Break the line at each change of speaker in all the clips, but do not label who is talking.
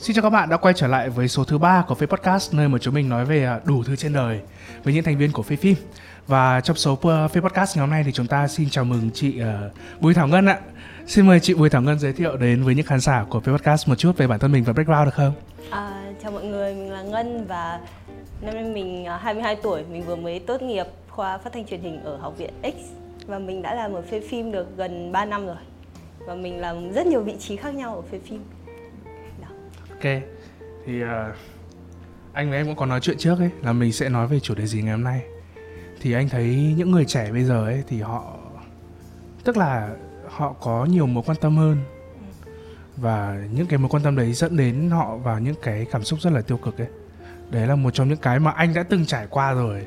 Xin chào các bạn đã quay trở lại với số thứ ba của Phê Podcast nơi mà chúng mình nói về à, đủ thứ trên đời với những thành viên của Phê Phim. Và trong số à, Phê Podcast ngày hôm nay thì chúng ta xin chào mừng chị à, Bùi Thảo Ngân ạ. Xin mời chị Bùi Thảo Ngân giới thiệu đến với những khán giả của Phê Podcast một chút về bản thân mình và background được không?
À, chào mọi người, mình là Ngân và năm nay mình 22 tuổi, mình vừa mới tốt nghiệp khoa phát thanh truyền hình ở Học viện X và mình đã làm ở Phê Phim được gần 3 năm rồi. Và mình làm rất nhiều vị trí khác nhau ở Phê Phim
ok. Thì uh, anh và em cũng có nói chuyện trước ấy là mình sẽ nói về chủ đề gì ngày hôm nay. Thì anh thấy những người trẻ bây giờ ấy thì họ tức là họ có nhiều mối quan tâm hơn. Và những cái mối quan tâm đấy dẫn đến họ vào những cái cảm xúc rất là tiêu cực ấy. Đấy là một trong những cái mà anh đã từng trải qua rồi.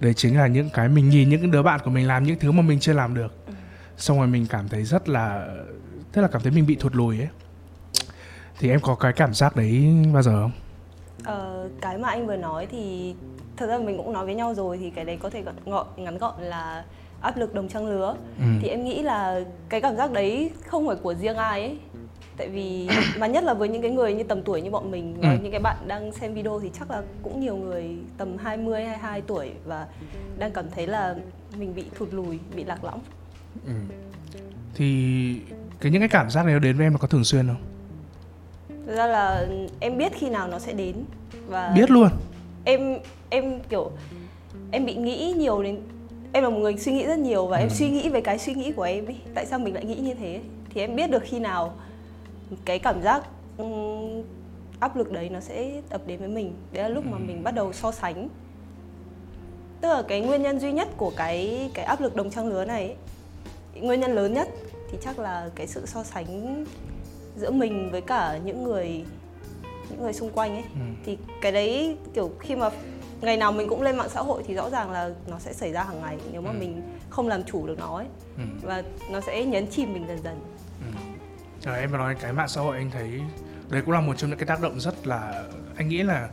Đấy chính là những cái mình nhìn những đứa bạn của mình làm những thứ mà mình chưa làm được. Xong rồi mình cảm thấy rất là tức là cảm thấy mình bị thụt lùi ấy thì em có cái cảm giác đấy bao giờ không
ờ, cái mà anh vừa nói thì thật ra mình cũng nói với nhau rồi thì cái đấy có thể gọn ngắn gọn là áp lực đồng trang lứa ừ. thì em nghĩ là cái cảm giác đấy không phải của riêng ai ấy tại vì mà nhất là với những cái người như tầm tuổi như bọn mình ừ. những cái bạn đang xem video thì chắc là cũng nhiều người tầm 20 22 tuổi và đang cảm thấy là mình bị thụt lùi, bị lạc lõng. Ừ.
Thì cái những cái cảm giác này đến với em là có thường xuyên không?
Thực ra là em biết khi nào nó sẽ đến
và biết luôn.
Em em kiểu em bị nghĩ nhiều đến em là một người suy nghĩ rất nhiều và ừ. em suy nghĩ về cái suy nghĩ của em ấy. Tại sao mình lại nghĩ như thế? Thì em biết được khi nào cái cảm giác um, áp lực đấy nó sẽ ập đến với mình. Đấy là lúc mà mình bắt đầu so sánh. Tức là cái nguyên nhân duy nhất của cái cái áp lực đồng trang lứa này ấy, nguyên nhân lớn nhất thì chắc là cái sự so sánh giữa mình với cả những người những người xung quanh ấy ừ. thì cái đấy kiểu khi mà ngày nào mình cũng lên mạng xã hội thì rõ ràng là nó sẽ xảy ra hàng ngày nếu mà ừ. mình không làm chủ được nó ấy ừ. và nó sẽ nhấn chìm mình dần dần ừ.
Rồi em nói cái mạng xã hội anh thấy đấy cũng là một trong những cái tác động rất là anh nghĩ là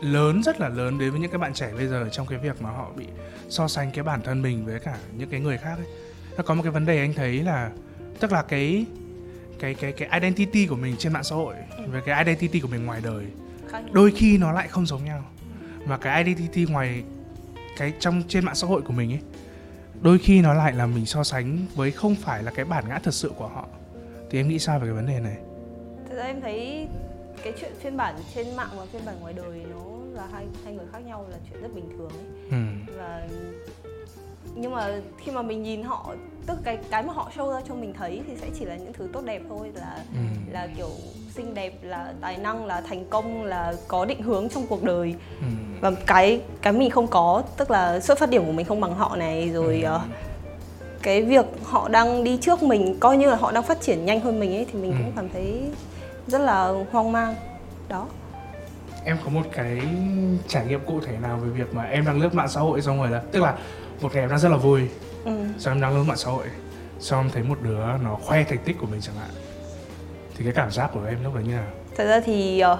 lớn rất là lớn đến với những cái bạn trẻ bây giờ trong cái việc mà họ bị so sánh cái bản thân mình với cả những cái người khác ấy. Nó có một cái vấn đề anh thấy là tức là cái cái cái cái identity của mình trên mạng xã hội ừ. với cái identity của mình ngoài đời đôi khi nó lại không giống nhau và cái identity ngoài cái trong trên mạng xã hội của mình ấy đôi khi nó lại là mình so sánh với không phải là cái bản ngã thật sự của họ thì em nghĩ sao về cái vấn đề này
thực ra em thấy cái chuyện phiên bản trên mạng và phiên bản ngoài đời nó là hai hai người khác nhau là chuyện rất bình thường ấy. Ừ. và nhưng mà khi mà mình nhìn họ tức cái cái mà họ show ra cho mình thấy thì sẽ chỉ là những thứ tốt đẹp thôi là ừ. là kiểu xinh đẹp là tài năng là thành công là có định hướng trong cuộc đời ừ. và cái cái mình không có tức là xuất phát điểm của mình không bằng họ này rồi ừ. uh, cái việc họ đang đi trước mình coi như là họ đang phát triển nhanh hơn mình ấy thì mình ừ. cũng cảm thấy rất là hoang mang đó
em có một cái trải nghiệm cụ thể nào về việc mà em đang lướt mạng xã hội xong rồi là tức là một ngày em đang rất là vui. Ừ. xong em đang lướt mạng xã hội. Xong em thấy một đứa nó khoe thành tích của mình chẳng hạn. Thì cái cảm giác của em lúc đấy như nào?
Thật ra thì uh,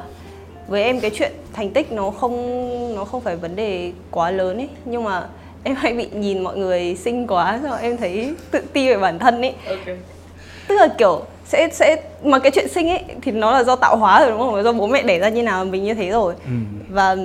với em cái chuyện thành tích nó không nó không phải vấn đề quá lớn ấy. Nhưng mà em hay bị nhìn mọi người xinh quá rồi em thấy tự ti về bản thân ấy. Okay. tức là kiểu sẽ sẽ mà cái chuyện sinh ấy thì nó là do tạo hóa rồi đúng không? Do bố mẹ đẻ ra như nào mình như thế rồi. Ừ. và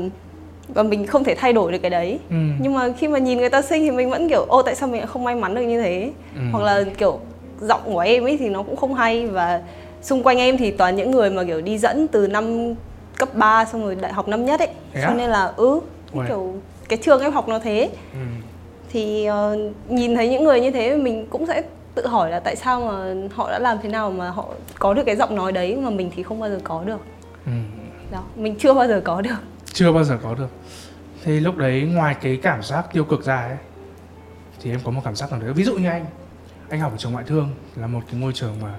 và mình không thể thay đổi được cái đấy. Ừ. nhưng mà khi mà nhìn người ta sinh thì mình vẫn kiểu ô tại sao mình không may mắn được như thế? Ừ. hoặc là kiểu giọng của em ấy thì nó cũng không hay. Và xung quanh em thì toàn những người mà kiểu đi dẫn từ năm cấp 3 xong rồi đại học năm nhất ấy. Thế cho nên là ừ kiểu cái trường em học nó thế. Ừ. thì uh, nhìn thấy những người như thế mình cũng sẽ tự hỏi là tại sao mà họ đã làm thế nào mà họ có được cái giọng nói đấy mà mình thì không bao giờ có được. Ừ. đó mình chưa bao giờ có được
chưa bao giờ có được. Thì lúc đấy ngoài cái cảm giác tiêu cực ra ấy thì em có một cảm giác nào đấy ví dụ như anh anh học ở trường ngoại thương là một cái ngôi trường mà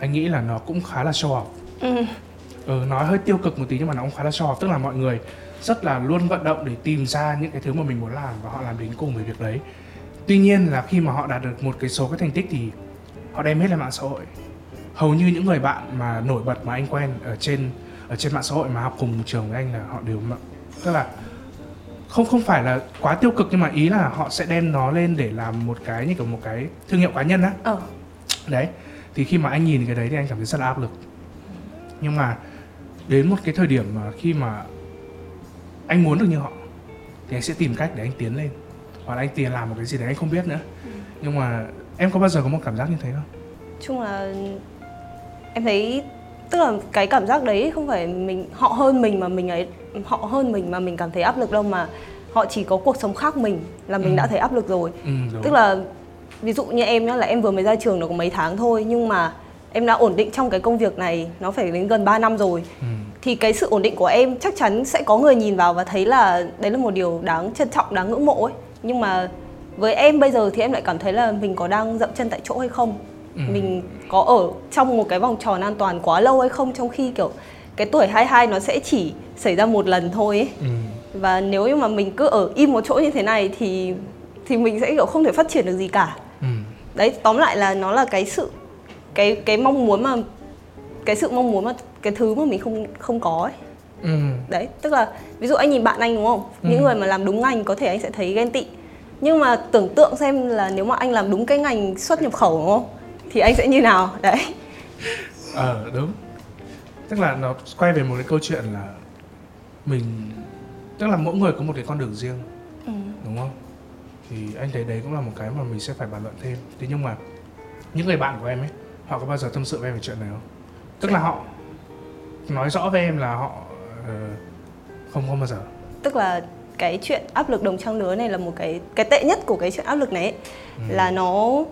anh nghĩ là nó cũng khá là show off. Ừ. ừ nói hơi tiêu cực một tí nhưng mà nó cũng khá là show off. Tức là mọi người rất là luôn vận động để tìm ra những cái thứ mà mình muốn làm và họ làm đến cùng với việc đấy. Tuy nhiên là khi mà họ đạt được một cái số cái thành tích thì họ đem hết lên mạng xã hội. Hầu như những người bạn mà nổi bật mà anh quen ở trên ở trên mạng xã hội mà học cùng một trường với anh là họ đều tức là không không phải là quá tiêu cực nhưng mà ý là họ sẽ đem nó lên để làm một cái như kiểu một cái thương hiệu cá nhân á. Ờ. đấy thì khi mà anh nhìn cái đấy thì anh cảm thấy rất là áp lực. Nhưng mà đến một cái thời điểm mà khi mà anh muốn được như họ thì anh sẽ tìm cách để anh tiến lên. Hoặc là anh tiền làm một cái gì đấy anh không biết nữa. Ừ. nhưng mà em có bao giờ có một cảm giác như thế không?
Chung là em thấy tức là cái cảm giác đấy không phải mình họ hơn mình mà mình ấy họ hơn mình mà mình cảm thấy áp lực đâu mà họ chỉ có cuộc sống khác mình là mình ừ. đã thấy áp lực rồi. Ừ, tức là ví dụ như em nhá là em vừa mới ra trường được có mấy tháng thôi nhưng mà em đã ổn định trong cái công việc này nó phải đến gần 3 năm rồi. Ừ. thì cái sự ổn định của em chắc chắn sẽ có người nhìn vào và thấy là đấy là một điều đáng trân trọng đáng ngưỡng mộ ấy. Nhưng mà với em bây giờ thì em lại cảm thấy là mình có đang dậm chân tại chỗ hay không ừ. mình có ở trong một cái vòng tròn an toàn quá lâu hay không trong khi kiểu cái tuổi 22 nó sẽ chỉ xảy ra một lần thôi ấy. Ừ. và nếu như mà mình cứ ở im một chỗ như thế này thì thì mình sẽ kiểu không thể phát triển được gì cả ừ. đấy tóm lại là nó là cái sự cái cái mong muốn mà cái sự mong muốn mà cái thứ mà mình không không có ấy ừ. đấy tức là ví dụ anh nhìn bạn anh đúng không ừ. những người mà làm đúng ngành có thể anh sẽ thấy ghen tị nhưng mà tưởng tượng xem là nếu mà anh làm đúng cái ngành xuất nhập khẩu đúng không thì anh sẽ như nào? Đấy.
Ờ đúng. Tức là nó quay về một cái câu chuyện là mình tức là mỗi người có một cái con đường riêng ừ. đúng không? Thì anh thấy đấy cũng là một cái mà mình sẽ phải bàn luận thêm. Thế nhưng mà những người bạn của em ấy họ có bao giờ tâm sự với em về chuyện này không? Tức là họ nói rõ với em là họ uh, không có bao giờ.
Tức là cái chuyện áp lực đồng trang lứa này là một cái cái tệ nhất của cái chuyện áp lực này ấy, ừ. là nó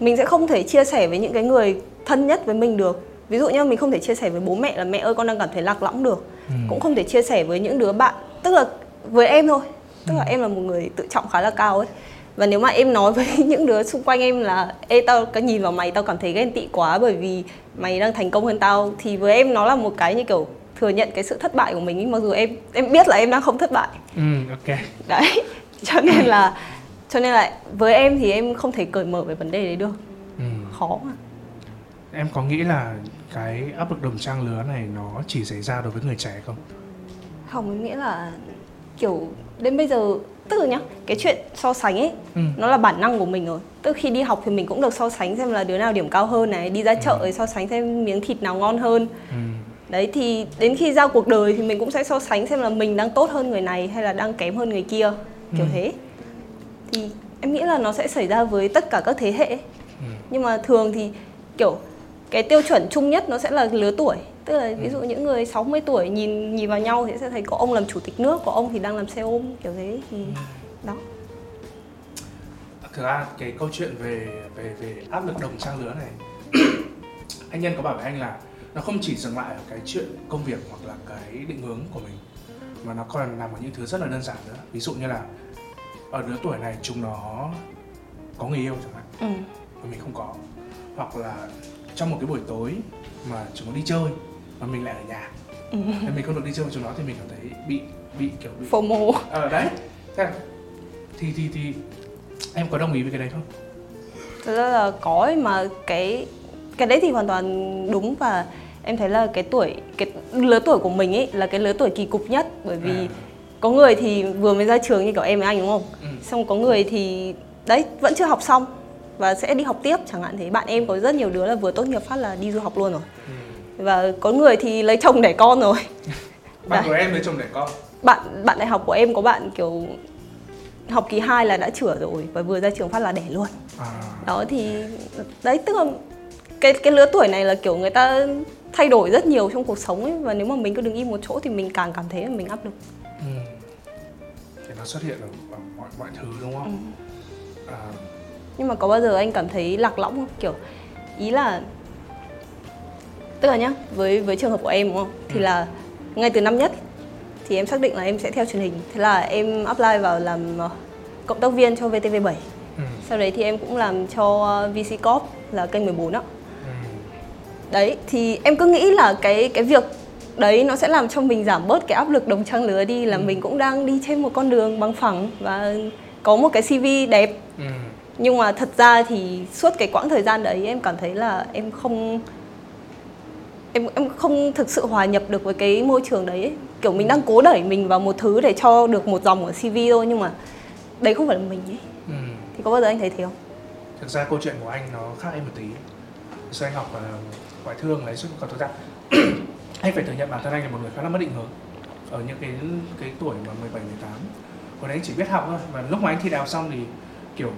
mình sẽ không thể chia sẻ với những cái người thân nhất với mình được. Ví dụ như mình không thể chia sẻ với bố mẹ là mẹ ơi con đang cảm thấy lạc lõng được. Ừ. cũng không thể chia sẻ với những đứa bạn tức là với em thôi. Tức ừ. là em là một người tự trọng khá là cao ấy. Và nếu mà em nói với những đứa xung quanh em là ê tao có nhìn vào mày tao cảm thấy ghen tị quá bởi vì mày đang thành công hơn tao thì với em nó là một cái như kiểu thừa nhận cái sự thất bại của mình mặc dù em em biết là em đang không thất bại.
Ừ ok.
Đấy. Cho nên là cho nên là với em thì em không thể cởi mở về vấn đề đấy được ừ. khó mà
em có nghĩ là cái áp lực đồng trang lứa này nó chỉ xảy ra đối với người trẻ không
không em nghĩ là kiểu đến bây giờ tức là nhá cái chuyện so sánh ấy ừ. nó là bản năng của mình rồi tức khi đi học thì mình cũng được so sánh xem là đứa nào điểm cao hơn này đi ra chợ ừ. so sánh xem miếng thịt nào ngon hơn ừ. đấy thì đến khi giao cuộc đời thì mình cũng sẽ so sánh xem là mình đang tốt hơn người này hay là đang kém hơn người kia kiểu ừ. thế thì em nghĩ là nó sẽ xảy ra với tất cả các thế hệ ừ. nhưng mà thường thì kiểu cái tiêu chuẩn chung nhất nó sẽ là lứa tuổi tức là ví dụ ừ. những người 60 tuổi nhìn nhìn vào nhau thì sẽ thấy có ông làm chủ tịch nước có ông thì đang làm xe ôm kiểu thế thì ừ. đó
thực ra cái câu chuyện về về về áp lực đồng trang lứa này anh nhân có bảo với anh là nó không chỉ dừng lại ở cái chuyện công việc hoặc là cái định hướng của mình mà nó còn nằm ở những thứ rất là đơn giản nữa ví dụ như là ở lứa tuổi này chúng nó có người yêu chẳng hạn. Ừ. mà mình không có. Hoặc là trong một cái buổi tối mà chúng nó đi chơi mà mình lại ở nhà. Ừ. nên mình không được đi chơi với chúng nó thì mình cảm thấy bị bị kiểu bị
FOMO
ờ à, đấy thì thì thì em có đồng ý với cái đấy không?
Thực ra là có mà cái cái đấy thì hoàn toàn đúng và em thấy là cái tuổi cái lứa tuổi của mình ấy là cái lứa tuổi kỳ cục nhất. Bởi vì à. Có người thì vừa mới ra trường như kiểu em với anh đúng không ừ. xong có người thì đấy vẫn chưa học xong và sẽ đi học tiếp chẳng hạn thế bạn em có rất nhiều đứa là vừa tốt nghiệp phát là đi du học luôn rồi ừ. và có người thì lấy chồng đẻ con rồi
bạn đấy. của em lấy chồng đẻ con
bạn bạn đại học của em có bạn kiểu học kỳ 2 là đã chữa rồi và vừa ra trường phát là đẻ luôn à. đó thì đấy tức là cái cái lứa tuổi này là kiểu người ta thay đổi rất nhiều trong cuộc sống ấy và nếu mà mình cứ đứng im một chỗ thì mình càng cảm thấy là mình áp lực ừ.
Nó xuất hiện ở, ở mọi mọi thứ đúng không ừ.
à, nhưng mà có bao giờ anh cảm thấy lạc lõng không kiểu ý là tức là nhá với với trường hợp của em đúng không thì ừ. là ngay từ năm nhất thì em xác định là em sẽ theo truyền hình thế là em apply vào làm ờ, cộng tác viên cho VTV7 ừ. sau đấy thì em cũng làm cho ờ, VC Corp là kênh 14 đó ừ. đấy thì em cứ nghĩ là cái cái việc đấy nó sẽ làm cho mình giảm bớt cái áp lực đồng trang lứa đi là ừ. mình cũng đang đi trên một con đường bằng phẳng và có một cái CV đẹp ừ nhưng mà thật ra thì suốt cái quãng thời gian đấy em cảm thấy là em không em em không thực sự hòa nhập được với cái môi trường đấy ấy. kiểu mình đang cố đẩy mình vào một thứ để cho được một dòng ở CV thôi nhưng mà đấy không phải là mình ấy ừ. thì có bao giờ anh thấy thế không
thực ra câu chuyện của anh nó khác em một tí sau anh học uh, ngoại thương lấy xuất khẩu thực ra anh phải thừa nhận bản thân anh là một người khá là mất định hướng ở những cái cái tuổi mà 17 18 hồi đấy anh chỉ biết học thôi và lúc mà anh thi đại học xong thì kiểu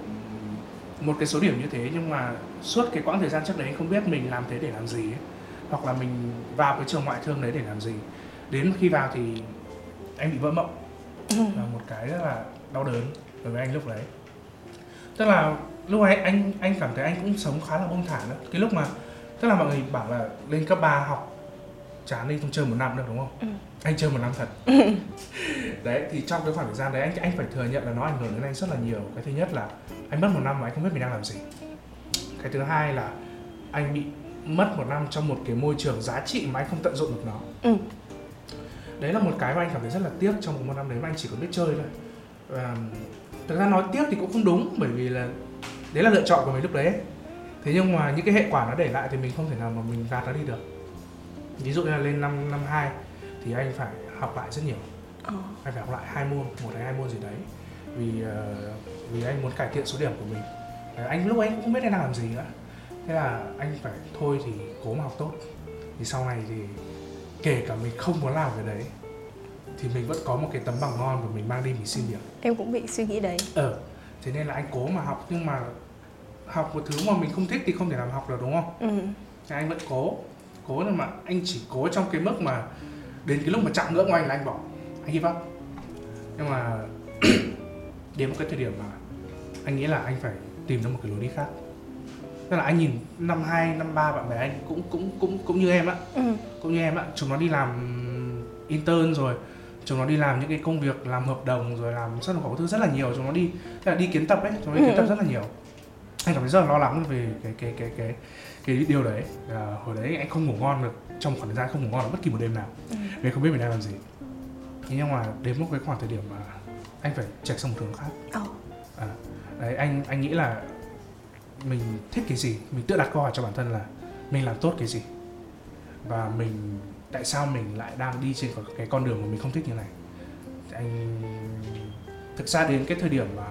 một cái số điểm như thế nhưng mà suốt cái quãng thời gian trước đấy anh không biết mình làm thế để làm gì ấy. hoặc là mình vào cái trường ngoại thương đấy để làm gì. Đến khi vào thì anh bị vỡ mộng là một cái rất là đau đớn đối với anh lúc đấy. Tức là lúc ấy anh anh cảm thấy anh cũng sống khá là buông thả nữa. Cái lúc mà tức là mọi người bảo là lên cấp 3 học chán đi không chơi một năm được đúng không?
Ừ.
anh chơi một năm thật. Đấy thì trong cái khoảng thời gian đấy anh anh phải thừa nhận là nó ảnh hưởng đến anh rất là nhiều. Cái thứ nhất là anh mất một năm mà anh không biết mình đang làm gì. Cái thứ hai là anh bị mất một năm trong một cái môi trường giá trị mà anh không tận dụng được nó.
Ừ.
đấy là một cái mà anh cảm thấy rất là tiếc trong một năm đấy mà anh chỉ có biết chơi thôi. Và thực ra nói tiếc thì cũng không đúng bởi vì là đấy là lựa chọn của mình lúc đấy. Ấy. thế nhưng mà những cái hệ quả nó để lại thì mình không thể nào mà mình gạt nó đi được ví dụ như là lên năm năm hai thì anh phải học lại rất nhiều.
Ờ.
anh phải học lại hai môn một hay hai môn gì đấy. Vì ờ, vì anh muốn cải thiện số điểm của mình. Đấy, anh lúc ấy cũng không biết anh đang làm gì nữa. Thế là anh phải thôi thì cố mà học tốt. Thì sau này thì kể cả mình không muốn làm cái đấy thì mình vẫn có một cái tấm bằng ngon của mình mang đi mình xin điểm
em cũng bị suy nghĩ đấy.
Ờ thế nên là anh cố mà học. Nhưng mà học một thứ mà mình không thích thì không thể làm học được đúng không?
Ừ.
anh vẫn cố cố nhưng mà. Anh chỉ cố trong cái mức mà đến cái lúc mà chạm ngưỡng của anh là anh bỏ. Anh give up nhưng mà đến một cái thời điểm mà anh nghĩ là anh phải tìm ra một cái lối đi khác. Tức là anh nhìn năm hai năm ba bạn bè anh cũng cũng cũng cũng như em á
Ừ.
cũng như em ạ. Chúng nó đi làm intern rồi. Chúng nó đi làm những cái công việc làm hợp đồng rồi làm rất là có thứ rất là nhiều. Chúng nó đi tức là đi kiến tập ấy. Chúng nó đi kiến tập
Ừ.
rất là nhiều. Anh cảm thấy rất là lo lắng về cái cái cái cái cái điều đấy à, hồi đấy anh không ngủ ngon được trong khoảng thời gian không ngủ ngon được bất kỳ một đêm nào
Ừ.
vì không biết mình đang làm gì thế nhưng mà đến một cái khoảng thời điểm mà anh phải chạy sang một hướng khác
Ờ.
à, đấy anh anh nghĩ là mình thích cái gì mình tự đặt câu hỏi cho bản thân là mình làm tốt cái gì và mình tại sao mình lại đang đi trên cái con đường mà mình không thích như này anh thực ra đến cái thời điểm mà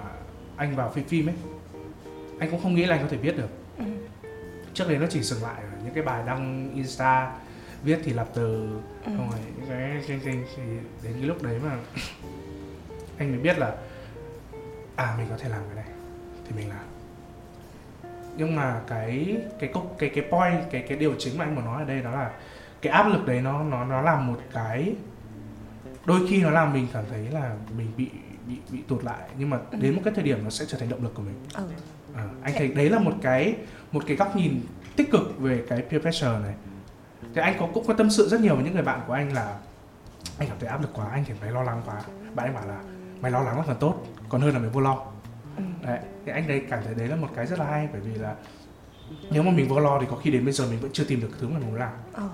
anh vào phim phim ấy anh cũng không nghĩ là anh có thể viết được. Trước đấy nó chỉ dừng lại ở những cái bài đăng insta viết thì lập từ
Ừ.
không phải những cái cái, cái, cái đến cái lúc đấy mà anh mới biết là à mình có thể làm cái này thì mình làm nhưng mà cái cái câu cái cái point cái cái điều chính mà anh muốn nói ở đây đó là cái áp lực đấy nó nó nó làm một cái đôi khi nó làm mình cảm thấy là mình bị bị bị tụt lại nhưng mà đến một cái thời điểm nó sẽ trở thành động lực của mình
Ừ.
à, anh thấy đấy là một cái một cái góc nhìn tích cực về cái peer pressure này. Thì anh có cũng có tâm sự rất nhiều với những người bạn của anh là anh cảm thấy áp lực quá anh cảm thấy lo lắng quá. Bạn anh bảo là mày lo lắng là còn tốt còn hơn là mày vô lo.
Ừ.
đấy thì anh đây cảm thấy đấy là một cái rất là hay bởi vì là nếu mà mình vô lo thì có khi đến bây giờ mình vẫn chưa tìm được thứ mà mình muốn làm.
Ờ.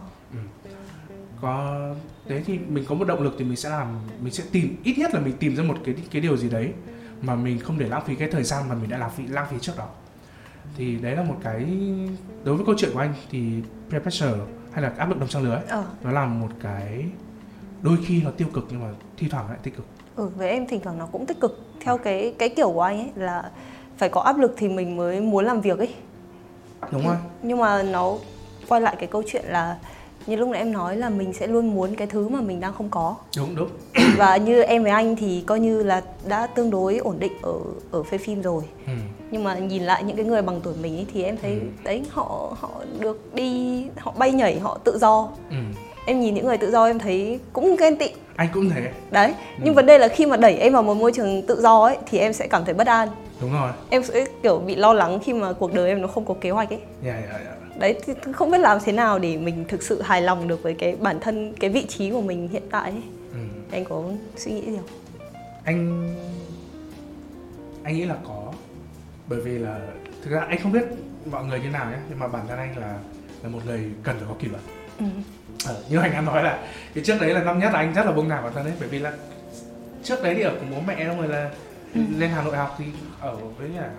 có đấy thì mình có một động lực thì mình sẽ làm mình sẽ tìm ít nhất là mình tìm ra một cái cái điều gì đấy mà mình không để lãng phí cái thời gian mà mình đã lãng phí lãng phí trước đó. Thì đấy là một cái đối với câu chuyện của anh thì peer pressure hay là áp lực đồng trang lứa ấy,
Ờ.
nó là một cái đôi khi nó tiêu cực nhưng mà thi thoảng lại tích cực.
Ừ, với em thỉnh thoảng nó cũng tích cực. Theo cái cái kiểu của anh ấy là phải có áp lực thì mình mới muốn làm việc ấy.
Đúng rồi.
nhưng mà nó quay lại cái câu chuyện là như lúc nãy em nói là mình sẽ luôn muốn cái thứ mà mình đang không có.
Đúng đúng.
Và như em với anh thì coi như là đã tương đối ổn định ở ở phê phim rồi.
Ừ.
nhưng mà nhìn lại những cái người bằng tuổi mình ấy, thì em thấy
Ừ.
đấy họ họ được đi họ bay nhảy họ tự do.
Ừ.
em nhìn những người tự do em thấy cũng ghen tị.
Anh cũng thế.
Đấy nhưng
Ừ.
vấn đề là khi mà đẩy em vào một môi trường tự do ấy thì em sẽ cảm thấy bất an.
Đúng rồi.
Em sẽ kiểu bị lo lắng khi mà cuộc đời em nó không có kế hoạch ấy.
Dạ dạ dạ
đấy thì không biết làm thế nào để mình thực sự hài lòng được với cái bản thân cái vị trí của mình hiện tại ấy
ừ.
anh có suy nghĩ gì không
anh anh nghĩ là có bởi vì là thực ra anh không biết mọi người như nào nhé nhưng mà bản thân anh là là một người cần phải có kỷ luật
ừ.
ờ, như anh đã nói là cái trước đấy là năm nhất là anh rất là buông thả bản thân đấy bởi vì là trước đấy thì ở cùng bố mẹ xong rồi là
Ừ.
lên hà nội học thì ở với cả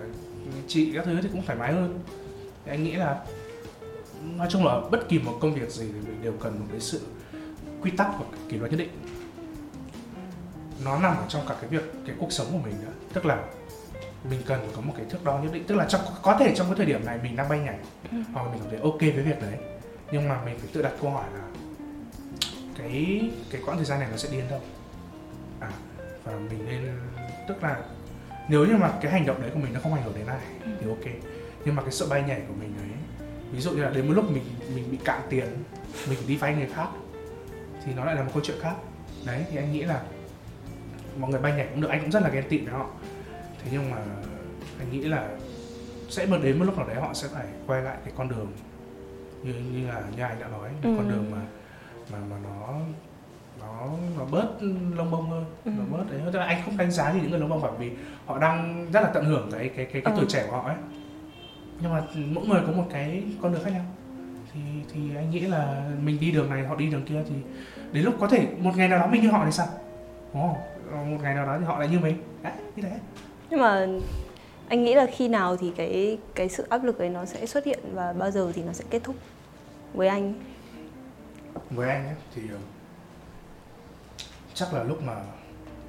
chị các thứ thì cũng thoải mái hơn thì anh nghĩ là nói chung là bất kỳ một công việc gì thì mình đều cần một cái sự quy tắc và kỷ luật nhất định. Nó nằm ở trong cả cái việc cái cuộc sống của mình nữa. Tức là mình cần có một cái thước đo nhất định. Tức là trong có thể trong cái thời điểm này mình đang bay nhảy
Ừ.
hoặc là mình cảm thấy ok với việc đấy nhưng mà mình phải tự đặt câu hỏi là cái cái quãng thời gian này nó sẽ đi đến đâu? À và mình nên tức là nếu như mà cái hành động đấy của mình nó không ảnh hưởng đến ai
Ừ.
thì ok. Nhưng mà cái sự bay nhảy của mình ấy ví dụ như là đến một lúc mình mình bị cạn tiền mình đi vay người khác thì nó lại là một câu chuyện khác đấy thì anh nghĩ là mọi người bay nhảy cũng được anh cũng rất là ghen tị với họ thế nhưng mà anh nghĩ là sẽ một đến một lúc nào đấy họ sẽ phải quay lại cái con đường như như là như anh đã nói
Ừ.
con đường mà mà mà nó nó nó bớt lông bông hơn
Ừ.
nó bớt đấy hơn anh không đánh giá như những người lông bông bởi vì họ đang rất là tận hưởng cái cái cái, cái
Ừ.
tuổi trẻ của họ ấy nhưng mà mỗi người có một cái con đường khác nhau. Thì thì anh nghĩ là mình đi đường này họ đi đường kia thì đến lúc có thể một ngày nào đó mình như họ thì sao? Đúng không? một ngày nào đó thì họ lại như mình. Đấy như thế.
Nhưng mà anh nghĩ là khi nào thì cái cái sự áp lực ấy nó sẽ xuất hiện và bao giờ thì nó sẽ kết thúc với anh?
Với anh ấy, thì ờ, chắc là lúc mà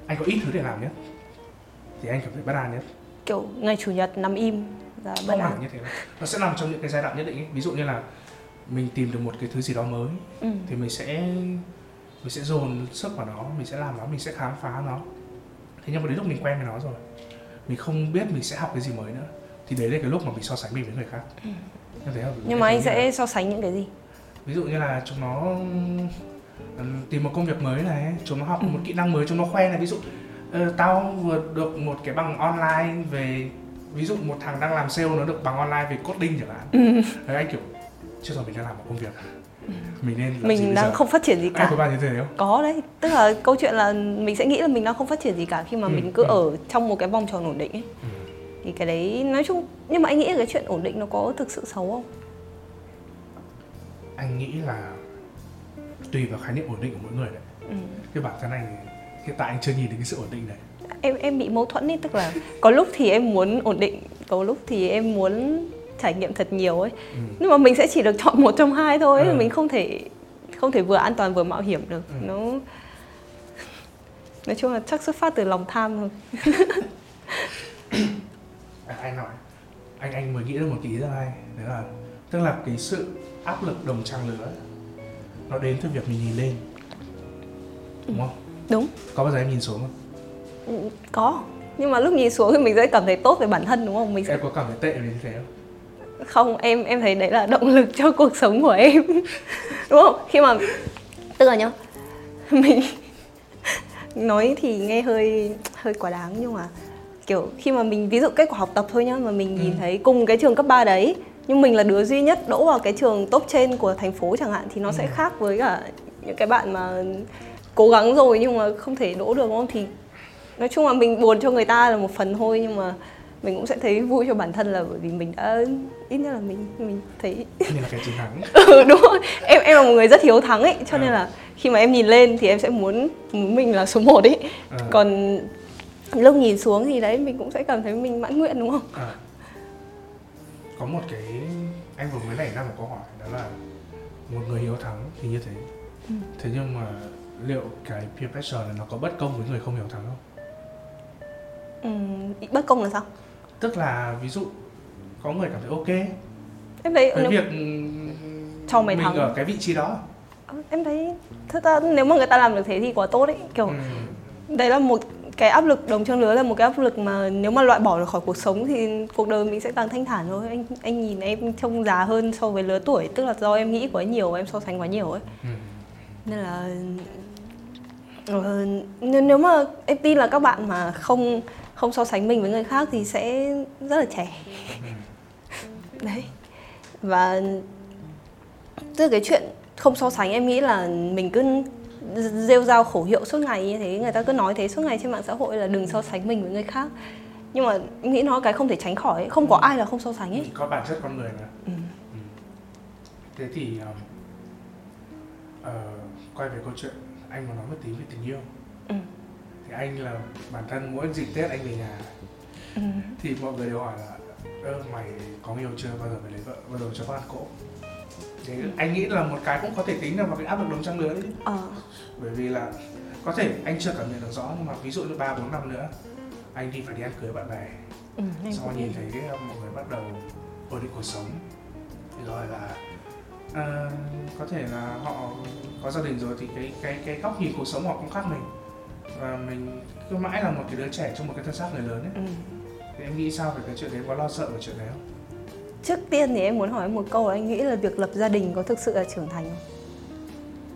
anh có ít thứ để làm nhất thì anh cảm thấy bất an nhất.
Kiểu ngày chủ nhật nằm im bất
không hẳn
an
như thế nó sẽ nằm trong những cái giai đoạn nhất định ấy. ví dụ như là mình tìm được một cái thứ gì đó mới
ừ.
thì mình sẽ mình sẽ dồn sức vào nó mình sẽ làm nó mình sẽ khám phá nó thế nhưng mà đến lúc mình quen với nó rồi mình không biết mình sẽ học cái gì mới nữa thì đấy là cái lúc mà mình so sánh mình với người khác như thế không?
Ừ. nhưng mà anh
Như là-
sẽ so sánh những cái gì
ví dụ như là chúng nó tìm một công việc mới này chúng nó học
Ừ.
một kỹ năng mới chúng nó khoe này ví dụ ờ, tao vừa được một cái bằng online về ví dụ một thằng đang làm sale nó được bằng online về coding chẳng hạn
ừ.
đấy anh kiểu chưa rồi mình đang làm một công việc à? mình nên làm
mình đang không phát triển gì
anh
cả
có bao nhiêu thế không
có đấy tức là câu chuyện là mình sẽ nghĩ là mình đang không phát triển gì cả khi mà
Ừ,
mình cứ
ừ.
ở trong một cái vòng tròn ổn định ấy
Ừ.
thì cái đấy nói chung nhưng mà anh nghĩ là cái chuyện ổn định nó có thực sự xấu không
anh nghĩ là tùy vào khái niệm ổn định của mỗi người đấy
ừ.
cái bản thân anh hiện tại anh chưa nhìn thấy cái sự ổn định này
em em bị mâu thuẫn ấy tức là có lúc thì em muốn ổn định có lúc thì em muốn trải nghiệm thật nhiều ấy
ừ.
nhưng mà mình sẽ chỉ được chọn một trong hai thôi ấy.
Ừ.
mình không thể không thể vừa an toàn vừa mạo hiểm được
Ừ.
nó nói chung là chắc xuất phát từ lòng tham thôi
À, anh nói anh anh mới nghĩ được một ý rất hay đấy là tức là cái sự áp lực đồng trang lứa nó đến từ việc mình nhìn lên đúng không
đúng
có bao giờ em nhìn xuống không
có. Nhưng mà lúc nhìn xuống thì mình sẽ cảm thấy tốt về bản thân đúng không? Mình sẽ
em có cảm thấy tệ về như thế không?
Không em em thấy đấy là động lực cho cuộc sống của em. Đúng không? Khi mà tức là nhá mình nói thì nghe hơi hơi quá đáng nhưng mà kiểu khi mà mình ví dụ kết quả học tập thôi nhá mà mình nhìn
Ừ.
thấy cùng cái trường cấp 3 đấy nhưng mình là đứa duy nhất đỗ vào cái trường top trên của thành phố chẳng hạn thì nó sẽ
Ừ.
khác với cả những cái bạn mà cố gắng rồi nhưng mà không thể đỗ được đúng không? Thì nói chung là mình buồn cho người ta là một phần thôi nhưng mà mình cũng sẽ thấy vui cho bản thân là bởi vì mình đã ít nhất là mình mình thấy
như là cái chiến thắng.
Ừ, đúng rồi. Em em là một người rất hiếu thắng ấy cho nên
À.
là khi mà em nhìn lên thì em sẽ muốn muốn mình là số 1 ấy.
À,
còn lúc nhìn xuống thì đấy mình cũng sẽ cảm thấy mình mãn nguyện đúng không?
À. có một cái anh vừa mới nảy ra một câu hỏi đó là một người hiếu thắng thì như thế.
Ừ.
thế nhưng mà liệu cái peer pressure này nó có bất công với người không hiếu thắng không
Ừm, bất công là sao
tức là ví dụ có người cảm thấy ok
em thấy
với
nếu,
việc
Cho mày
mình
thắng.
ở cái vị trí đó
em thấy thật ra nếu mà người ta làm được thế thì quá tốt ấy kiểu
ừ.
đấy là một cái áp lực đồng trang lứa là một cái áp lực mà nếu mà loại bỏ được khỏi cuộc sống thì cuộc đời mình sẽ càng thanh thản thôi anh anh nhìn em trông già hơn so với lứa tuổi tức là do em nghĩ quá nhiều em so sánh quá nhiều ấy
Ừ.
nên là ờ, nếu nếu mà em tin là các bạn mà không không so sánh mình với người khác thì sẽ rất là trẻ
Ừ.
đấy và là cái chuyện không so sánh em nghĩ là mình cứ rêu rao khẩu hiệu suốt ngày như thế người ta cứ nói thế suốt ngày trên mạng xã hội là đừng so sánh mình với người khác nhưng mà em nghĩ nó cái không thể tránh khỏi ấy. không có ai là không so sánh ấy
có bản chất con người mà
Ừ.
Ừ. thế thì ờ, quay về câu chuyện anh muốn nói một tí về tình yêu
Ừ.
thì anh là bản thân mỗi dịp tết anh về nhà.
Ừ.
thì mọi người đều hỏi là ơ mày có yêu chưa? Bao giờ mày lấy vợ bao giờ cho con cỗ? Thế anh nghĩ là một cái cũng có thể tính là vào cái áp lực đồng trang lứa đấy.
Ờ.
bởi vì là có thể anh chưa cảm nhận được rõ nhưng mà ví dụ như ba bốn năm nữa anh đi phải đi ăn cưới bạn bè.
Ừ,
sau nhìn thấy cái, mọi người bắt đầu ổn định cuộc sống. Thì rồi là à, có thể là họ có gia đình rồi thì cái cái cái góc nhìn cuộc sống họ cũng khác mình và mình cứ mãi là một cái đứa trẻ trong một cái thân xác người lớn ấy.
Ừ.
thì em nghĩ sao về cái chuyện đấy? Có lo sợ về chuyện đấy không?
Trước tiên thì em muốn hỏi một câu là anh nghĩ là việc lập gia đình có thực sự là trưởng thành không?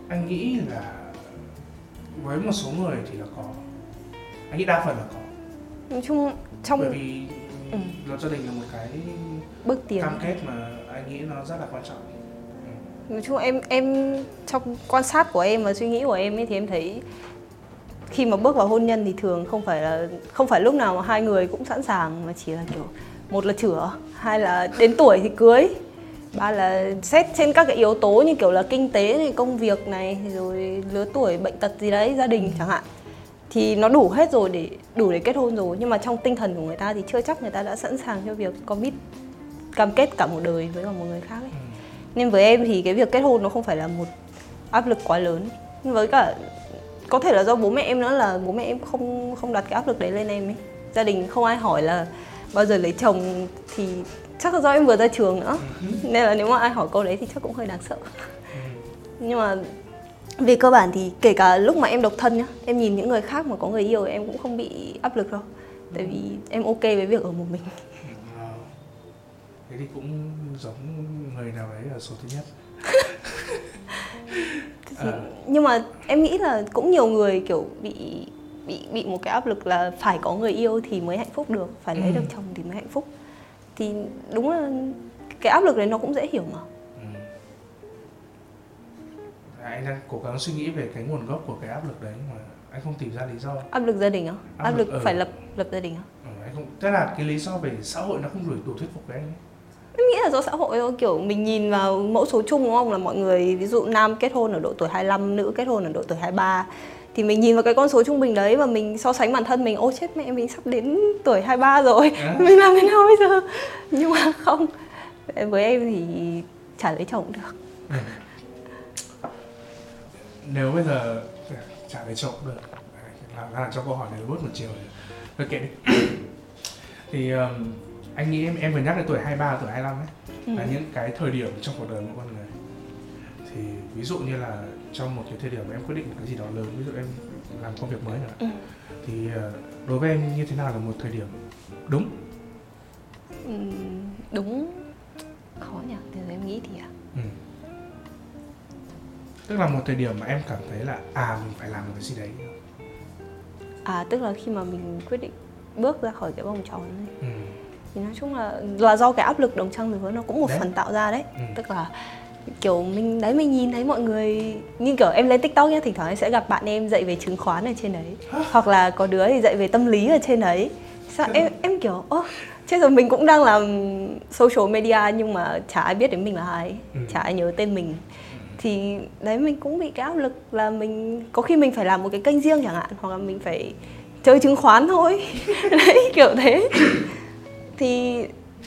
Anh nghĩ là với một số người thì là có. Anh nghĩ đa phần là có.
Nói chung trong
bởi vì
Ừ.
lập gia đình là một cái
bước tiến.
cam kết mà anh nghĩ nó rất là quan trọng. Ừ.
nói chung em em trong quan sát của em và suy nghĩ của em ấy thì em thấy khi mà bước vào hôn nhân thì thường không phải là không phải lúc nào mà hai người cũng sẵn sàng mà chỉ là kiểu một là chửa hai là đến tuổi thì cưới ba là xét trên các cái yếu tố như kiểu là kinh tế này công việc này rồi lứa tuổi bệnh tật gì đấy gia đình chẳng hạn. Thì nó đủ hết rồi để đủ để kết hôn rồi nhưng mà trong tinh thần của người ta thì chưa chắc người ta đã sẵn sàng cho việc commit cam kết cả một đời với cả một người khác ấy.
Ừ.
nên với em thì cái việc kết hôn nó không phải là một áp lực quá lớn. Với cả có thể là do bố mẹ em nữa là bố mẹ em không không đặt cái áp lực đấy lên em ấy. Gia đình không ai hỏi là bao giờ lấy chồng thì chắc là do em vừa ra trường nữa.
Ừ.
nên là nếu mà ai hỏi câu đấy thì chắc cũng hơi đáng sợ.
Ừ.
nhưng mà về cơ bản thì kể cả lúc mà em độc thân nhá em nhìn những người khác mà có người yêu em cũng không bị áp lực đâu. Tại vì em ok với việc ở một mình.
Thế thì cũng giống người nào đấy ở số thứ nhất Ờ.
nhưng mà em nghĩ là cũng nhiều người kiểu bị bị bị một cái áp lực là phải có người yêu thì mới hạnh phúc được phải lấy
Ừ.
được chồng thì mới hạnh phúc thì đúng là cái áp lực đấy nó cũng dễ hiểu mà
Ừ. À, anh đang cố gắng suy nghĩ về cái nguồn gốc của cái áp lực đấy mà anh không tìm ra lý do
áp lực gia đình á
Áp
áp
lực,
lực
ừ.
phải lập lập gia đình á
ừ, anh không tức là cái lý do về xã hội nó không đủ đủ thuyết phục với anh ấy.
Em nghĩ là do xã hội thôi kiểu mình nhìn vào mẫu số chung đúng không? Là mọi người ví dụ nam kết hôn ở độ tuổi 25 nữ kết hôn ở độ tuổi 23 thì mình nhìn vào cái con số trung bình đấy và mình so sánh bản thân mình ô chết mẹ mình sắp đến tuổi 23 rồi.
À.
mình làm thế nào bây giờ? Nhưng mà không với em thì chả lấy chồng được.
Nếu bây giờ trả lời chồng được. Là, là cho câu hỏi này bớt một chiều rồi. Thôi kệ đi thì um, anh nghĩ em em vừa nhắc đến tuổi 23 tuổi 25 ấy
Ừ.
là những cái thời điểm trong cuộc đời mỗi con người thì ví dụ như là trong một cái thời điểm mà em quyết định một cái gì đó lớn ví dụ em làm công việc mới nữa
Ừ.
thì ờ, đối với em như thế nào là một thời điểm đúng
Ừm, đúng khó nhỉ từ em nghĩ thì à
ừ. tức là một thời điểm mà em cảm thấy là à mình phải làm một cái gì đấy
à tức là khi mà mình quyết định bước ra khỏi cái vòng tròn này
ừ.
Thì nói chung là là do cái áp lực đồng trang lứa nó cũng một
Đấy.
phần tạo ra đấy.
Ừ.
tức là kiểu mình đấy mình nhìn thấy mọi người như kiểu em lên tiktok nhá thỉnh thoảng em sẽ gặp bạn em dạy về chứng khoán ở trên đấy. Hoặc là có đứa thì dạy về tâm lý ở trên đấy. Sao em em kiểu ơ chết rồi mình cũng đang làm social media nhưng mà chả ai biết đến mình là ai
Ừ.
chả ai nhớ tên mình. Thì đấy mình cũng bị cái áp lực là mình có khi mình phải làm một cái kênh riêng chẳng hạn hoặc là mình phải chơi chứng khoán thôi. Đấy kiểu thế thì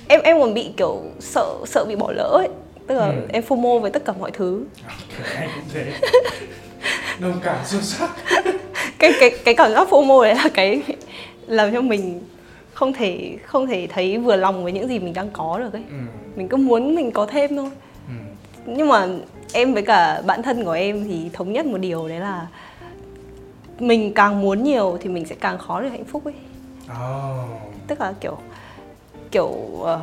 em em còn bị kiểu sợ sợ bị bỏ lỡ ấy tức là
Ừ.
em fomo với tất cả mọi thứ
Ok, anh cũng thế đồng cảm sâu sắc
cái cái cái cảm giác fomo đấy là cái làm cho mình không thể không thể thấy vừa lòng với những gì mình đang có được ấy
ừ.
mình cứ muốn mình có thêm thôi
Ừ.
nhưng mà em với cả bạn thân của em thì thống nhất một điều đấy là mình càng muốn nhiều thì mình sẽ càng khó được hạnh phúc ấy
Oh.
tức là kiểu kiểu ờ,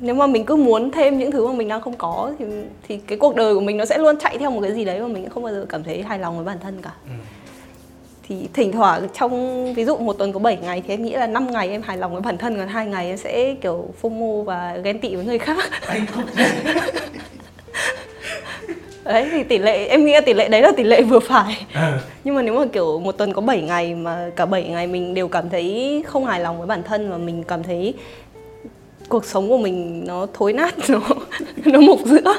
nếu mà mình cứ muốn thêm những thứ mà mình đang không có thì thì cái cuộc đời của mình nó sẽ luôn chạy theo một cái gì đấy mà mình không bao giờ cảm thấy hài lòng với bản thân cả
Ừ.
thì thỉnh thoảng trong ví dụ một tuần có 7 ngày thì em nghĩ là 5 ngày em hài lòng với bản thân còn hai ngày em sẽ kiểu fomo và ghen tị với người khác đấy thì tỷ lệ em nghĩ là tỷ lệ đấy là tỷ lệ vừa phải
ừ.
nhưng mà nếu mà kiểu một tuần có 7 ngày mà cả 7 ngày mình đều cảm thấy không hài lòng với bản thân và mình cảm thấy cuộc sống của mình nó thối nát nó nó mục giữa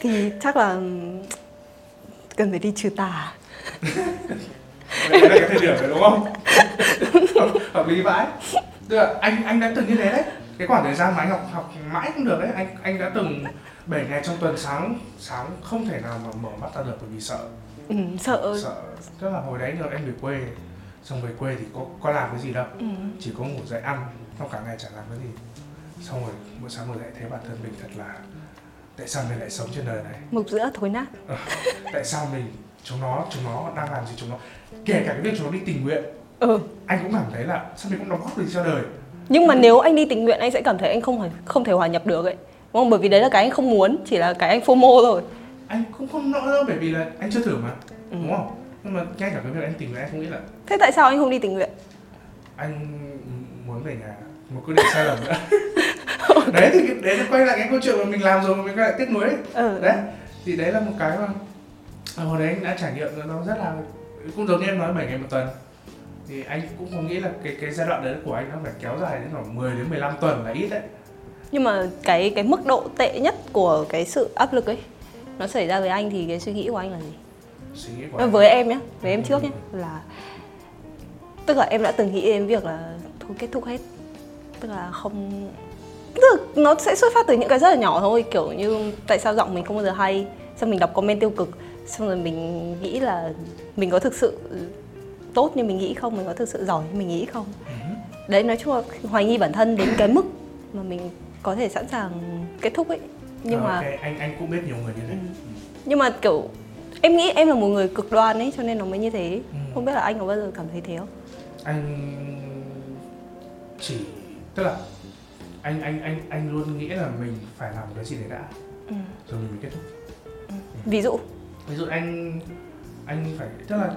thì chắc là cần phải đi trừ tà
Đấy là cái thời điểm đấy đúng không? hợp, hợp lý vãi. Tức là anh anh đã từng như thế đấy. Cái khoảng thời gian mà anh học học mãi không được đấy, anh anh đã từng 7 ngày trong tuần sáng sáng không thể nào mà mở mắt ra được bởi vì sợ.
Ừ, sợ.
Sợ. Tức là hồi đấy giờ em về quê, xong về quê thì có có làm cái gì đâu,
ừ.
chỉ có ngủ dậy ăn, xong cả ngày chẳng làm cái gì. Xong rồi bữa sáng ngồi dậy thấy bản thân mình thật là tại sao mình lại sống trên đời này?
Mục giữa thối nát.
Ờ, tại sao mình chúng nó chúng nó đang làm gì chúng nó? Kể cả cái việc chúng nó đi tình nguyện.
Ừ.
Anh cũng cảm thấy là sao mình cũng đóng góp được cho đời?
Nhưng mà nếu anh đi tình nguyện anh sẽ cảm thấy anh không phải không thể hòa nhập được ấy đúng không? Bởi vì đấy là cái anh không muốn chỉ là cái anh fomo thôi.
Anh cũng không nỡ đâu bởi vì là anh chưa thử mà.
Ừ.
đúng không? Nhưng mà ngay cả cái việc anh tình nguyện anh không nghĩ là
thế tại sao anh không đi tình nguyện?
Anh muốn về nhà một quyết định sai lầm nữa. Đấy thì đấy quay lại cái câu chuyện mà mình làm rồi mà mình quay lại tiếc nuối đấy.
ừ.
Đấy thì đấy là một cái mà à, hồi đấy anh đã trải nghiệm nó rất là cũng giống như em nói 7 ngày một tuần. Thì anh cũng không nghĩ là cái cái giai đoạn đấy của anh nó phải kéo dài đến khoảng 10 đến 15 tuần là ít đấy
nhưng mà cái cái mức độ tệ nhất của cái sự áp lực ấy nó xảy ra với anh thì cái suy nghĩ của anh là gì?
Suy nghĩ của anh
với em nhé với em trước nhé là tức là em đã từng nghĩ đến việc là thôi kết thúc hết. Tức là không tức là nó sẽ xuất phát từ những cái rất là nhỏ thôi kiểu như tại sao giọng mình không bao giờ hay xong mình đọc comment tiêu cực xong rồi mình nghĩ là mình có thực sự tốt như mình nghĩ không mình có thực sự giỏi như mình nghĩ không.
Ừ.
đấy nói chung là hoài nghi bản thân đến cái mức mà mình có thể sẵn sàng kết thúc ấy. Nhưng
Ờ,
mà
ok, anh anh cũng biết nhiều người như thế.
Ừ. nhưng mà kiểu em nghĩ em là một người cực đoan ấy cho nên nó mới như thế.
Ừ.
không biết là anh có bao giờ cảm thấy thế không?
Anh chỉ tức là anh anh anh anh luôn nghĩ là mình phải làm cái gì đấy đã.
Ừ.
rồi mình mới kết thúc.
Ví dụ?
Ví dụ anh anh phải tức là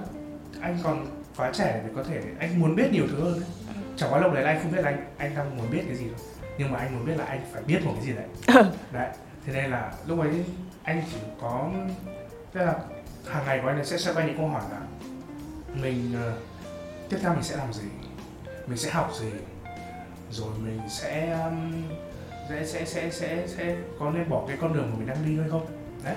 anh còn quá trẻ để có thể anh muốn biết nhiều thứ hơn đấy chẳng qua lúc đấy là anh không biết là anh anh đang muốn biết cái gì đâu nhưng mà anh muốn biết là anh phải biết một cái gì đấy. Đấy thế nên là lúc ấy anh chỉ có tức là hàng ngày của anh sẽ xoay quanh những câu hỏi là mình ờ, tiếp theo mình sẽ làm gì? Mình sẽ học gì? Rồi mình sẽ um, sẽ sẽ sẽ sẽ sẽ có nên bỏ cái con đường mà mình đang đi hay không? Đấy.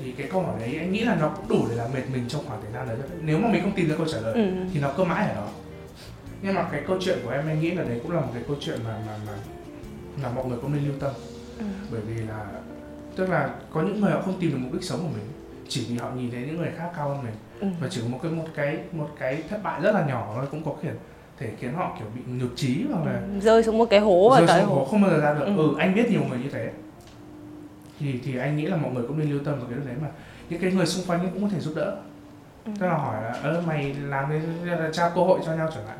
Thì cái câu hỏi đấy anh nghĩ là nó cũng đủ để làm mệt mình trong khoảng thời gian đấy. Nếu mà mình không tìm ra câu trả lời
ừ.
thì nó cứ mãi ở đó. Nhưng mà cái câu chuyện của em anh nghĩ là đấy cũng là một cái câu chuyện mà mà mà là mọi người cũng nên lưu tâm
Ừ.
bởi vì là tức là có những người họ không tìm được mục đích sống của mình chỉ vì họ nhìn thấy những người khác cao hơn mình
Ừ.
và chỉ một cái một cái một cái thất bại rất là nhỏ thôi cũng có thể thể khiến họ kiểu bị nhụt chí hoặc là
rơi xuống một cái hố và
rơi
cái
xuống hố không bao giờ ra được
Ừ.
ừ. anh biết nhiều người như thế thì thì anh nghĩ là mọi người cũng nên lưu tâm vào cái đấy mà những cái người xung quanh cũng có thể giúp đỡ
Ừ.
tức là hỏi là ơ mày làm là trao cơ hội cho nhau chẳng hạn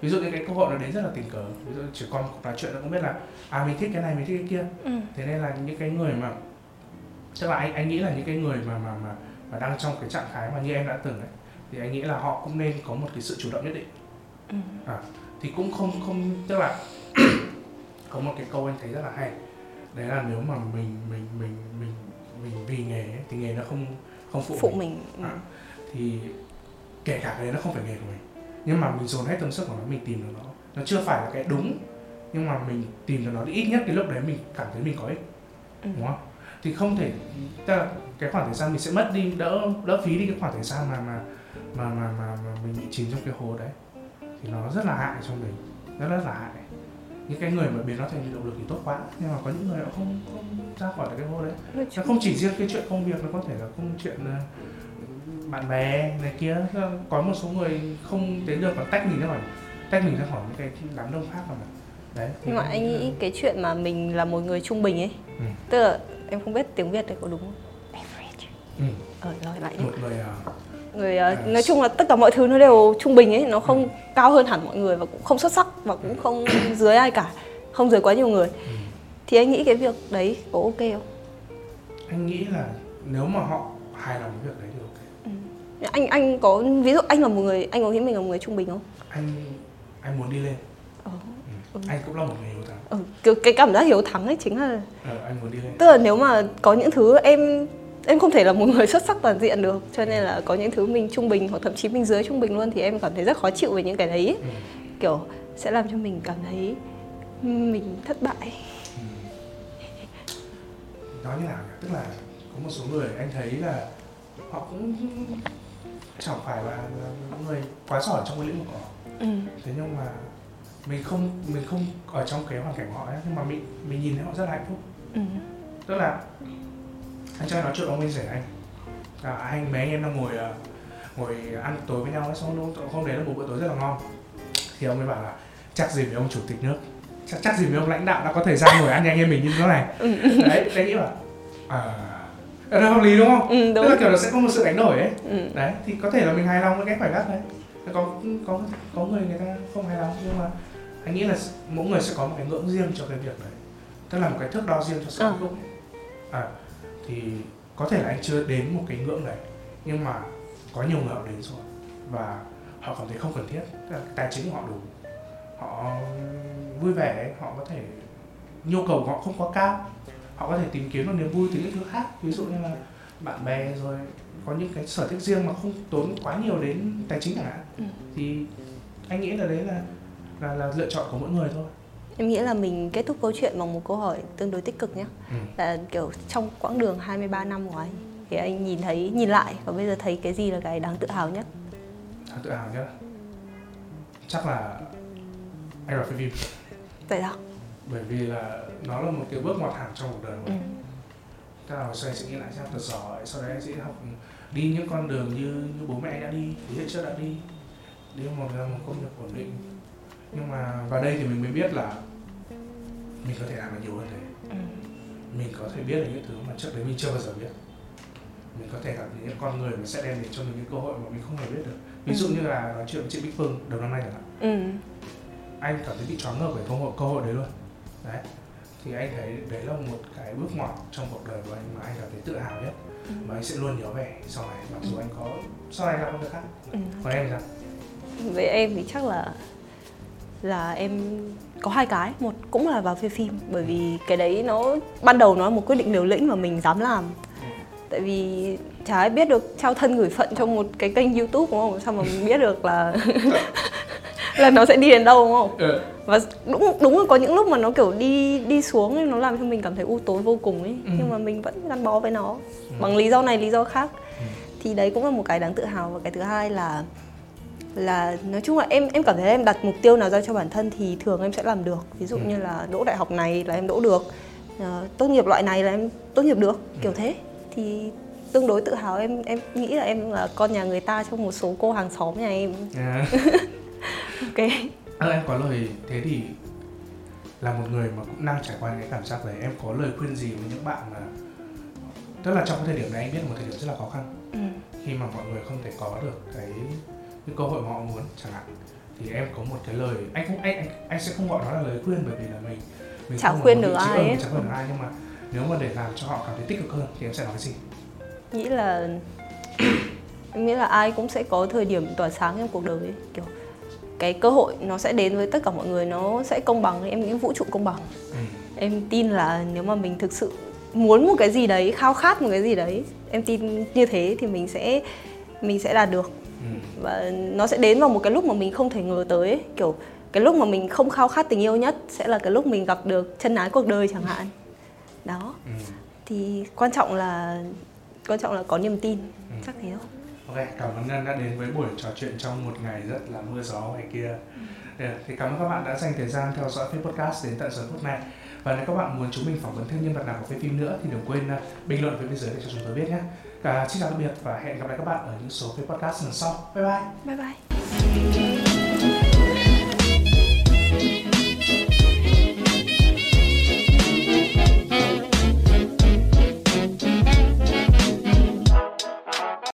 ví dụ như cái cơ hội nó đến rất là tình cờ ví dụ chỉ còn cuộc nói chuyện nó cũng biết là à mình thích cái này mình thích cái kia
ừ.
thế nên là những cái người mà tức là anh anh nghĩ là những cái người mà mà mà mà đang trong cái trạng thái mà như em đã từng ấy thì anh nghĩ là họ cũng nên có một cái sự chủ động nhất định
Ừ.
à, thì cũng không không tức là có một cái câu anh thấy rất là hay đấy là nếu mà mình mình mình mình mình vì nghề ấy, thì nghề nó không không phụ,
phụ
mình.
mình ừ.
À, thì kể cả cái đấy nó không phải nghề của mình nhưng mà mình dồn hết tâm sức của nó mình tìm được nó. Nó chưa phải là cái đúng nhưng mà mình tìm được nó thì ít nhất cái lúc đấy mình cảm thấy mình có ích
Ừ.
đúng không? Thì không thể tức là cái khoảng thời gian mình sẽ mất đi đỡ đỡ phí đi cái khoảng thời gian mà mà mà mà mà, mà mình bị chìm trong cái hồ đấy. Thì nó rất là hại cho mình rất rất là hại. Những cái người mà biến nó thành động lực thì tốt quá nhưng mà có những người họ không không ra khỏi được cái hố đấy. Nó không chỉ riêng cái chuyện công việc nó có thể là công chuyện ờ, bạn bè này kia. Có một số người không đến được còn tách mình ra khỏi tách mình ra khỏi những cái đám đông khác mà. Đấy
nhưng mà anh nghĩ cái chuyện mà mình là một người trung bình ấy
Ừ.
tức là em không biết tiếng việt này có đúng không? Average.
Ừ,
ờ nói lại đi.
Một người ờ,
người ờ,
À.
nói chung là tất cả mọi thứ nó đều trung bình ấy nó không cao hơn hẳn mọi người và cũng không xuất sắc và cũng không dưới ai cả không dưới quá nhiều người.
Ừ.
thì anh nghĩ cái việc đấy có ok không?
Anh nghĩ là nếu mà họ hài lòng với việc đấy
anh anh có ví dụ anh là một người anh có nghĩ mình là một người trung bình không
anh anh muốn đi lên
ờ,
ừ. anh cũng là một người hiếu thắng
ừ, cái, cái cảm giác hiếu thắng ấy chính là
ờ, anh muốn đi lên
tức là nếu mà có những thứ em em không thể là một người xuất sắc toàn diện được cho nên là có những thứ mình trung bình hoặc thậm chí mình dưới trung bình luôn thì em cảm thấy rất khó chịu về những cái đấy ấy.
ừ.
kiểu sẽ làm cho mình cảm thấy mình thất bại
Ừ. nói như nào nhỉ tức là có một số người anh thấy là họ cũng chẳng phải là, những người quá giỏi trong cái lĩnh vực của họ
ừ.
thế nhưng mà mình không mình không ở trong cái hoàn cảnh của họ ấy, nhưng mà mình mình nhìn thấy họ rất là hạnh phúc
Ừ.
tức là anh em nói chuyện ông anh rể anh à, anh mấy anh em đang ngồi ờ, ngồi ăn tối với nhau ấy, xong hôm, đấy là một bữa tối rất là ngon thì ông ấy bảo là chắc gì với ông chủ tịch nước chắc chắc gì với ông lãnh đạo đã có thời gian ngồi ăn nhanh em mình như thế này
Ừ.
đấy đấy nghĩ bảo à đây hợp lý đúng không?
Ừ, đúng.
Tức là kiểu nó sẽ có một sự đánh đổi ấy.
Ừ.
đấy thì có thể là mình hài lòng với cái khoảnh khắc đấy. Có có có người người ta không hài lòng nhưng mà anh nghĩ là mỗi người sẽ có một cái ngưỡng riêng cho cái việc đấy. Tức là một cái thước đo riêng cho sự hạnh phúc à thì có thể là anh chưa đến một cái ngưỡng đấy nhưng mà có nhiều người họ đến rồi và họ cảm thấy không cần thiết. Tức là tài chính của họ đủ. Họ vui vẻ họ có thể nhu cầu của họ không quá cao họ có thể tìm kiếm được niềm vui từ những thứ khác ví dụ như là bạn bè rồi có những cái sở thích riêng mà không tốn quá nhiều đến tài chính chẳng hạn.
Ừ.
thì anh nghĩ là đấy là là là lựa chọn của mỗi người thôi.
Em nghĩ là mình kết thúc câu chuyện bằng một câu hỏi tương đối tích cực nhé.
Ừ.
là kiểu trong quãng đường 23 năm của anh thì anh nhìn thấy nhìn lại và bây giờ thấy cái gì là cái đáng tự hào nhất?
Thật tự hào nhất? Chắc là anh vào phim
tại sao
bởi vì là nó là một cái bước ngoặt hẳn trong cuộc đời của
ừ.
mình tức là hồi xưa anh sẽ nghĩ lại xem thật giỏi sau đấy anh sẽ học đi những con đường như như bố mẹ đã đi thế hệ trước đã đi đi một một công việc ổn định nhưng mà vào đây thì mình mới biết là mình có thể làm được nhiều hơn thế
Ừ.
mình có thể biết được những thứ mà trước đấy mình chưa bao giờ biết mình có thể gặp những con người mà sẽ đem đến cho mình những cơ hội mà mình không hề biết được ví dụ
Ừ.
như là nói chuyện với chị Bích Phương đầu năm nay chẳng hạn
Ừ.
anh cảm thấy bị choáng ngợp bởi cơ hội cơ hội đấy luôn đấy. Thì anh thấy đấy là một cái bước ngoặt trong cuộc đời của anh mà anh cảm thấy tự hào nhất.
Ừ.
mà anh sẽ luôn nhớ về sau này mặc dù anh có sau này làm việc khác.
Ừ.
còn em thì sao?
Với em thì chắc là là em có hai cái. Một cũng là vào phim phim bởi vì cái đấy nó ban đầu nó là một quyết định liều lĩnh mà mình dám làm. Tại vì chả ai biết được trao thân gửi phận trong một cái kênh youtube đúng không? Sao mà mình biết được là là nó sẽ đi đến đâu đúng không?
Ừ.
và đúng đúng là có những lúc mà nó kiểu đi đi xuống ấy, nó làm cho mình cảm thấy u tối vô cùng ấy.
Ừ.
nhưng mà mình vẫn gắn bó với nó.
Ừ.
bằng lý do này lý do khác.
Ừ.
thì đấy cũng là một cái đáng tự hào. Và cái thứ hai là là nói chung là em em cảm thấy em đặt mục tiêu nào ra cho bản thân thì thường em sẽ làm được. Ví dụ
Ừ.
như là đỗ đại học này là em đỗ được. Ờ, tốt nghiệp loại này là em tốt nghiệp được. Kiểu thế. Thì tương đối tự hào em em nghĩ là em là con nhà người ta trong một số cô hàng xóm nhà em.
À.
ok
Ờ, em có lời thế thì là một người mà cũng đang trải qua cái cảm giác đấy em có lời khuyên gì với những bạn mà tức là trong cái thời điểm này anh biết là một thời điểm rất là khó khăn
ừ.
khi mà mọi người không thể có được cái những cơ hội mà họ muốn chẳng hạn thì em có một cái lời anh không anh anh, anh sẽ không gọi nó là lời khuyên bởi vì là mình mình
Chả khuyên được ai
ừ,
ấy.
chả khuyên được ai nhưng mà nếu mà để làm cho họ cảm thấy tích cực hơn thì em sẽ nói gì
nghĩ là em nghĩ là ai cũng sẽ có thời điểm tỏa sáng trong cuộc đời ấy. kiểu cái cơ hội nó sẽ đến với tất cả mọi người nó sẽ công bằng em nghĩ vũ trụ công bằng
ừ.
em tin là nếu mà mình thực sự muốn một cái gì đấy khao khát một cái gì đấy em tin như thế thì mình sẽ mình sẽ đạt được
Ừ.
và nó sẽ đến vào một cái lúc mà mình không thể ngờ tới ấy. kiểu cái lúc mà mình không khao khát tình yêu nhất sẽ là cái lúc mình gặp được chân ái cuộc đời chẳng hạn đó
Ừ.
thì quan trọng là quan trọng là có niềm tin
Ừ.
chắc thế thôi
Ok, cảm ơn Ngân đã đến với buổi trò chuyện trong một ngày rất là mưa gió ngoài kia. Ừ, Thì cảm ơn các bạn đã dành thời gian theo dõi phim podcast đến tận giờ phút này. Và nếu các bạn muốn chúng mình phỏng vấn thêm nhân vật nào của phim nữa thì đừng quên uh, bình luận phía bên dưới để cho chúng tôi biết nhé. Cả xin chào tạm biệt và hẹn gặp lại các bạn ở những số phim podcast lần sau. Bye bye.
bye bye